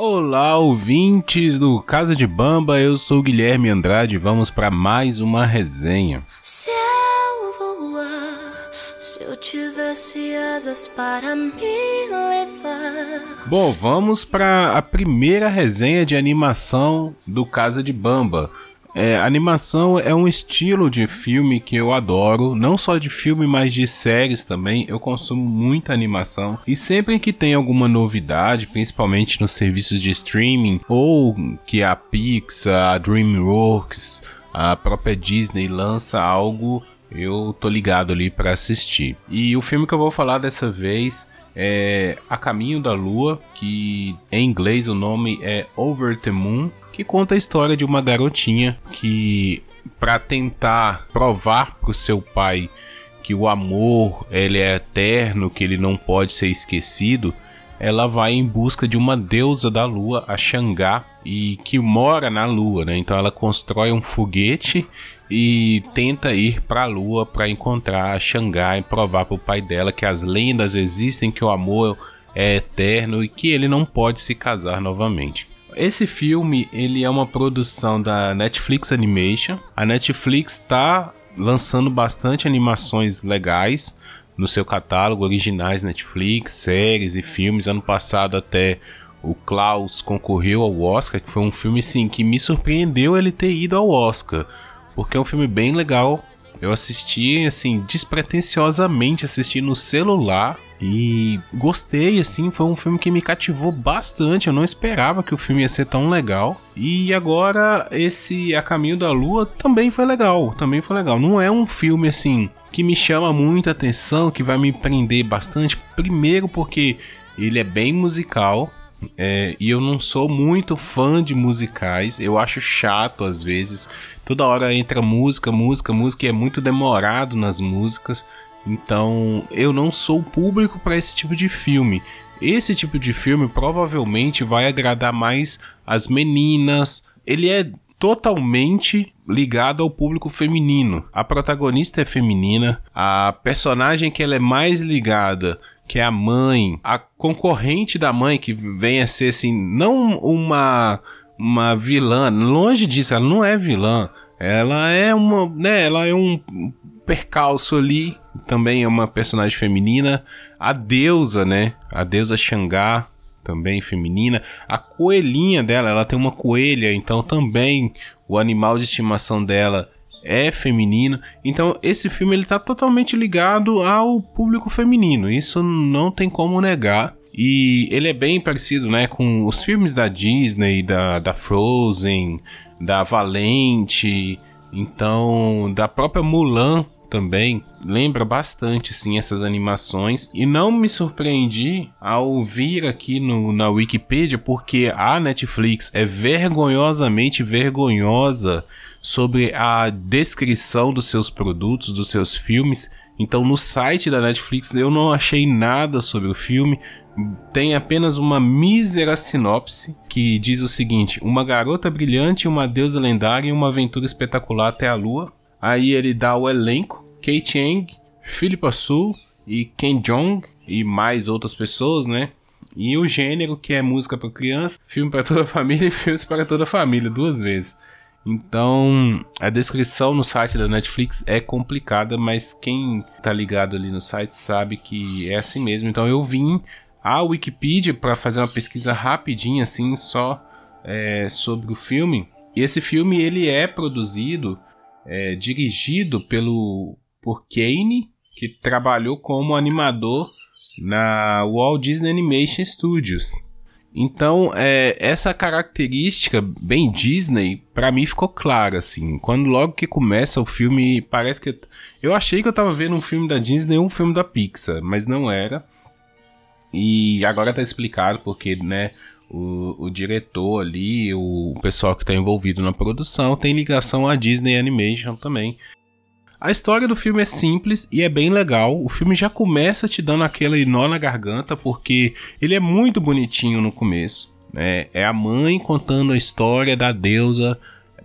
Olá, ouvintes do Casa de Bamba, eu sou Guilherme Andrade e vamos para mais uma resenha. Se eu voar, se eu tivesse asas para me levar. Bom, vamos para a primeira resenha de animação do Casa de Bamba. É, animação é um estilo de filme que eu adoro, não só de filme, mas de séries também. Eu consumo muita animação e sempre que tem alguma novidade, principalmente nos serviços de streaming ou que a Pixar, a DreamWorks, a própria Disney lança algo, eu tô ligado ali para assistir. E o filme que eu vou falar dessa vez é A Caminho da Lua, que em inglês o nome é Over the Moon que conta a história de uma garotinha que, para tentar provar para o seu pai que o amor ele é eterno, que ele não pode ser esquecido, ela vai em busca de uma deusa da lua, a Xangá, e que mora na lua, né? Então ela constrói um foguete e tenta ir para a lua para encontrar a Xangá e provar para o pai dela que as lendas existem, que o amor é eterno e que ele não pode se casar novamente. Esse filme, ele é uma produção da Netflix Animation. A Netflix está lançando bastante animações legais no seu catálogo, originais Netflix, séries e filmes. Ano passado até o Klaus concorreu ao Oscar, que foi um filme sim que me surpreendeu ele ter ido ao Oscar, porque é um filme bem legal. Eu assisti assim despretensiosamente, assisti no celular e gostei, assim, foi um filme que me cativou bastante. Eu não esperava que o filme ia ser tão legal. E agora, esse A Caminho da Lua também foi legal. Também foi legal. Não é um filme assim que me chama muita atenção, que vai me prender bastante. Primeiro, porque ele é bem musical. É, e eu não sou muito fã de musicais, eu acho chato às vezes. Toda hora entra música, música, música e é muito demorado nas músicas. Então, eu não sou público para esse tipo de filme. Esse tipo de filme provavelmente vai agradar mais as meninas. Ele é totalmente ligado ao público feminino. A protagonista é feminina, a personagem que ela é mais ligada, que é a mãe, a concorrente da mãe que vem a ser assim, não uma uma vilã, longe disso, ela não é vilã. Ela é uma, né, ela é um percalço ali também é uma personagem feminina. A deusa, né? A deusa Xangá, também feminina. A coelhinha dela, ela tem uma coelha, então também o animal de estimação dela é feminino. Então esse filme ele tá totalmente ligado ao público feminino. Isso não tem como negar. E ele é bem parecido, né, com os filmes da Disney, da, da Frozen, da Valente, então da própria Mulan também lembra bastante assim essas animações e não me surpreendi ao vir aqui no, na Wikipedia porque a Netflix é vergonhosamente vergonhosa sobre a descrição dos seus produtos, dos seus filmes. Então no site da Netflix eu não achei nada sobre o filme, tem apenas uma mísera sinopse que diz o seguinte: uma garota brilhante, uma deusa lendária e uma aventura espetacular até a lua. Aí ele dá o elenco: Kate Chang, Philippa Su e Ken Jong e mais outras pessoas, né? E o gênero que é música para criança, filme para toda a família e filmes para toda a família, duas vezes. Então, a descrição no site da Netflix é complicada, mas quem tá ligado ali no site sabe que é assim mesmo. Então, eu vim à Wikipedia para fazer uma pesquisa rapidinha, assim, só é, sobre o filme. E esse filme ele é produzido, é, dirigido pelo por Kane, que trabalhou como animador na Walt Disney Animation Studios. Então, é, essa característica bem Disney, para mim ficou clara, assim. Quando logo que começa o filme, parece que... Eu achei que eu tava vendo um filme da Disney ou um filme da Pixar, mas não era. E agora tá explicado porque, né, o, o diretor ali, o, pessoal que tá envolvido na produção, tem ligação à Disney Animation também. A história do filme é simples e é bem legal. O filme já começa te dando aquele nó na garganta, porque ele é muito bonitinho no começo. Né? É a mãe contando a história da deusa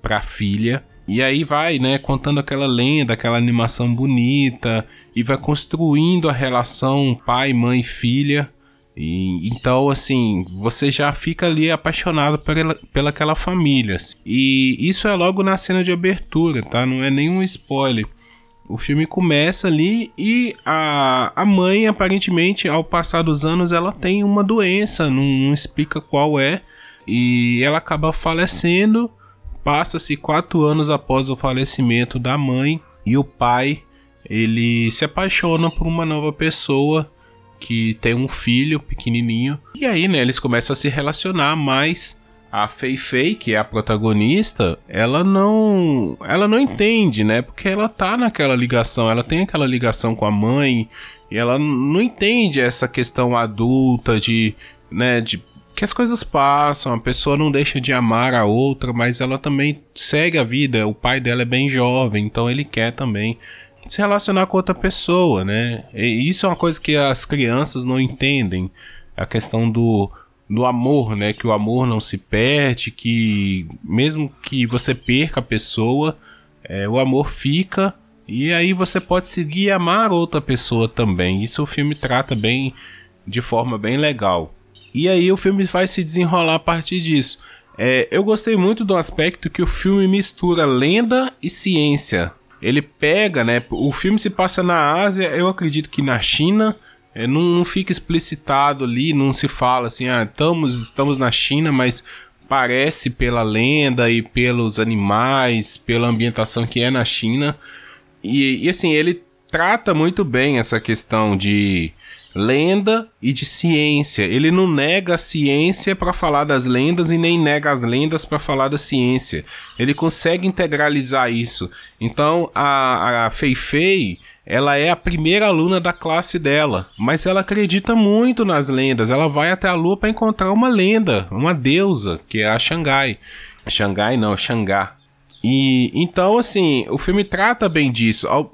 pra filha. E aí vai, né, contando aquela lenda, aquela animação bonita, e vai construindo a relação pai, mãe, filha. E, então, assim, você já fica ali apaixonado pela, pela aquela família. Assim. E isso é logo na cena de abertura, tá? Não é nenhum spoiler. O filme começa ali e a, a mãe, aparentemente, ao passar dos anos, ela tem uma doença, não, não explica qual é, e ela acaba falecendo. Passa-se quatro anos após o falecimento da mãe e o pai ele se apaixona por uma nova pessoa que tem um filho pequenininho. E aí, né, eles começam a se relacionar mais a Fei Fei, que é a protagonista, ela não, ela não entende, né? Porque ela tá naquela ligação, ela tem aquela ligação com a mãe e ela não entende essa questão adulta de, né, de que as coisas passam, a pessoa não deixa de amar a outra, mas ela também segue a vida. O pai dela é bem jovem, então ele quer também se relacionar com outra pessoa, né? E isso é uma coisa que as crianças não entendem, a questão do do amor, né? Que o amor não se perde, que mesmo que você perca a pessoa, é, o amor fica e aí você pode seguir e amar outra pessoa também. Isso o filme trata bem, de forma bem legal. E aí o filme vai se desenrolar a partir disso. É, eu gostei muito do aspecto que o filme mistura lenda e ciência. Ele pega, né? O filme se passa na Ásia, eu acredito que na China é, não, não, fica explicitado ali, não se fala assim, ah, estamos, estamos na China, mas parece pela lenda e pelos animais, pela ambientação que é na China. E, e assim, ele trata muito bem essa questão de lenda e de ciência. Ele não nega a ciência para falar das lendas e nem nega as lendas para falar da ciência. Ele consegue integralizar isso. Então a, a Fei Fei ela é a primeira aluna da classe dela, mas ela acredita muito nas lendas. Ela vai até a lua para encontrar uma lenda, uma deusa, que é a Xangai. Xangai não, Xangá. E então assim, o filme trata bem disso. Ao,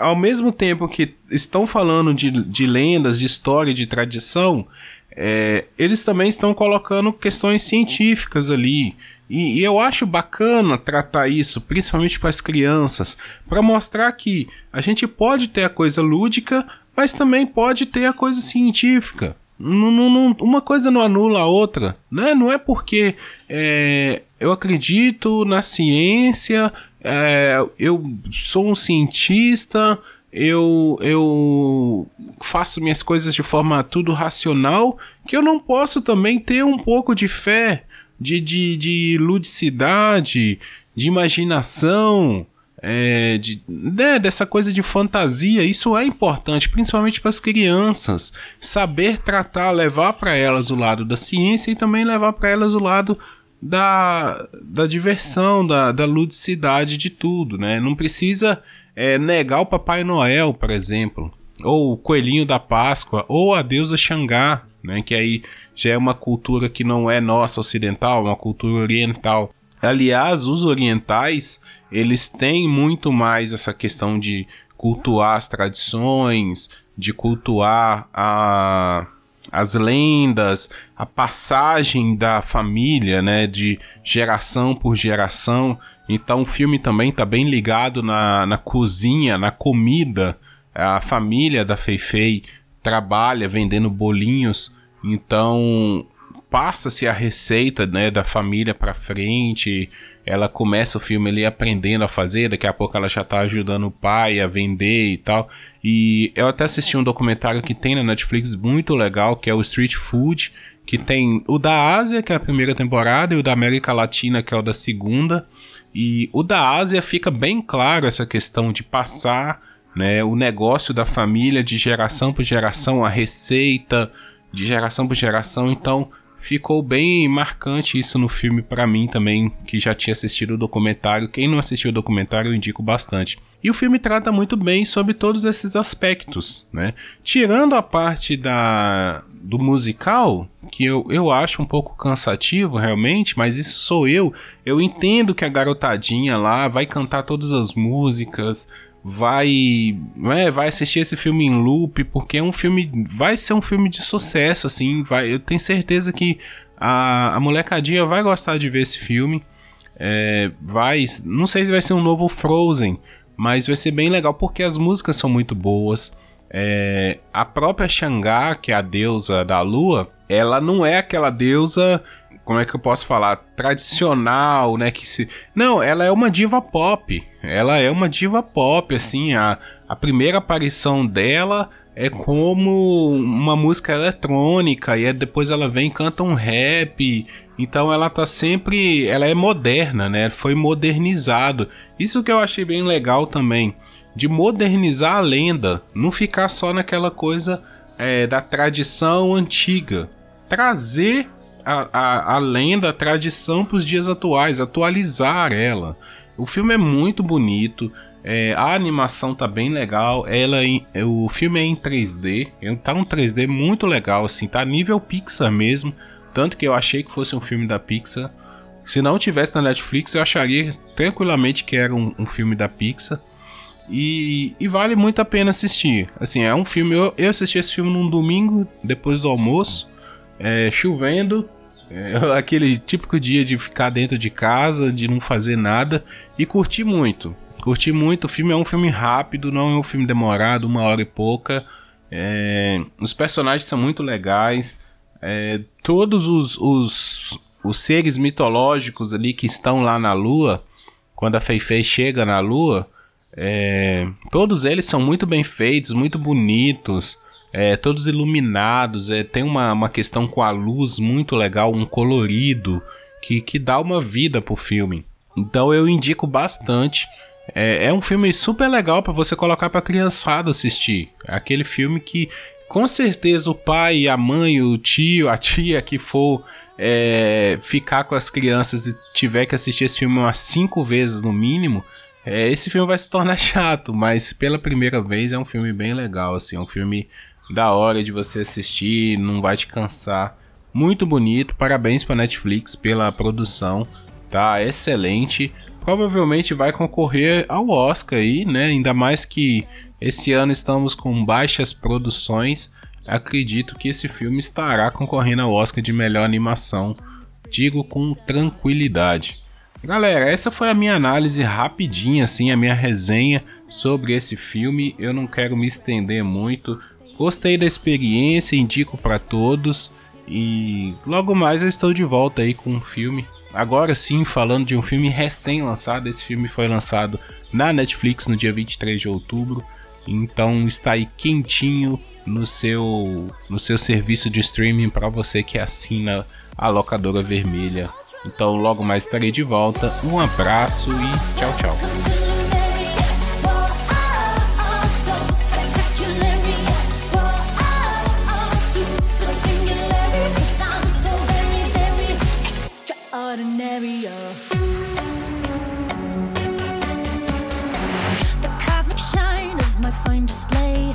ao mesmo tempo que estão falando de, de lendas, de história, de tradição, é, eles também estão colocando questões científicas ali. E, e eu acho bacana tratar isso, principalmente para as crianças, para mostrar que a gente pode ter a coisa lúdica, mas também pode ter a coisa científica. Não, não, uma coisa não anula a outra, né? Não é porque é, eu acredito na ciência, é, eu sou um cientista, eu, eu faço minhas coisas de forma tudo racional, que eu não posso também ter um pouco de fé de, de, de ludicidade, de imaginação, é, de, né, dessa coisa de fantasia. Isso é importante, principalmente para as crianças. Saber tratar, levar para elas o lado da ciência e também levar para elas o lado da, da diversão, da, da ludicidade de tudo. Né? Não precisa é, negar o Papai Noel, por exemplo, ou o Coelhinho da Páscoa, ou a deusa Xangá, né, que aí já é uma cultura que não é nossa ocidental, uma cultura oriental. Aliás, os orientais, eles têm muito mais essa questão de cultuar as tradições, de cultuar a, as lendas, a passagem da família, né, de geração por geração. Então o filme também está bem ligado na, na cozinha, na comida. A família da Feifei trabalha vendendo bolinhos então, passa-se a receita, né, da família para frente. Ela começa o filme ali aprendendo a fazer, daqui a pouco ela já tá ajudando o pai a vender e tal. E eu até assisti um documentário que tem na Netflix muito legal, que é o Street Food, que tem o da Ásia, que é a primeira temporada, e o da América Latina, que é o da segunda. E o da Ásia fica bem claro essa questão de passar, né, o negócio da família de geração por geração, a receita, de geração por geração, então ficou bem marcante isso no filme para mim também, que já tinha assistido o documentário. Quem não assistiu o documentário, eu indico bastante. E o filme trata muito bem sobre todos esses aspectos, né? Tirando a parte da do musical, que eu, eu acho um pouco cansativo realmente, mas isso sou eu. Eu entendo que a garotadinha lá vai cantar todas as músicas, vai é, vai assistir esse filme em loop porque é um filme vai ser um filme de sucesso assim vai eu tenho certeza que a, a molecadinha vai gostar de ver esse filme é, vai não sei se vai ser um novo Frozen mas vai ser bem legal porque as músicas são muito boas É, a própria Xangá, que é a deusa da lua, ela não é aquela deusa, como é que eu posso falar, tradicional, né? Que se... Não, ela é uma diva pop. Ela é uma diva pop, assim. A, a primeira aparição dela é como uma música eletrônica e depois ela vem e canta um rap. Então ela tá sempre, ela é moderna, né? Foi modernizado. Isso que eu achei bem legal também de modernizar a lenda, não ficar só naquela coisa é, da tradição antiga. Trazer a, a, a lenda, a tradição para os dias atuais, atualizar ela. O filme é muito bonito, é, a animação tá bem legal. Ela em, é, o filme é em 3D, é, tá um 3D muito legal, assim, tá nível Pixar mesmo. Tanto que eu achei que fosse um filme da Pixar. Se não tivesse na Netflix, eu acharia tranquilamente que era um, um filme da Pixar. E, e, vale muito a pena assistir. Assim, é um filme. Eu, eu assisti esse filme num domingo, depois do almoço, é, chovendo. É, aquele típico dia de ficar dentro de casa, de não fazer nada. E curti muito. Curti muito. O filme é um filme rápido, não é um filme demorado, uma hora e pouca. É, os personagens são muito legais. É, todos os, os, os seres mitológicos ali que estão lá na Lua, quando a Feifei chega na Lua é, todos eles são muito bem feitos, muito bonitos, é, todos iluminados. É, tem uma, uma questão com a luz muito legal, um colorido que, que dá uma vida pro filme. Então eu indico bastante. É, é um filme super legal para você colocar para criançada assistir. É aquele filme que com certeza o pai, a mãe, o tio, a tia que for é, ficar com as crianças e tiver que assistir esse filme umas cinco vezes no mínimo, é, esse filme vai se tornar chato, mas pela primeira vez é um filme bem legal, assim, é um filme da hora de você assistir, não vai te cansar. Muito bonito, parabéns para Netflix pela produção, tá excelente. Provavelmente vai concorrer ao Oscar aí, né? Ainda mais que esse ano estamos com baixas produções. Acredito que esse filme estará concorrendo ao Oscar de melhor animação. Digo com tranquilidade. Galera, essa foi a minha análise rapidinha, assim, a minha resenha sobre esse filme. Eu não quero me estender muito. Gostei da experiência, indico para todos. E logo mais eu estou de volta aí com um filme. Agora sim, falando de um filme recém-lançado. Esse filme foi lançado na Netflix no dia 23 de outubro. Então está aí quentinho no seu no seu serviço de streaming para você que assina a locadora vermelha então logo mais estarei de volta. Um abraço e tchau, tchau. Fine display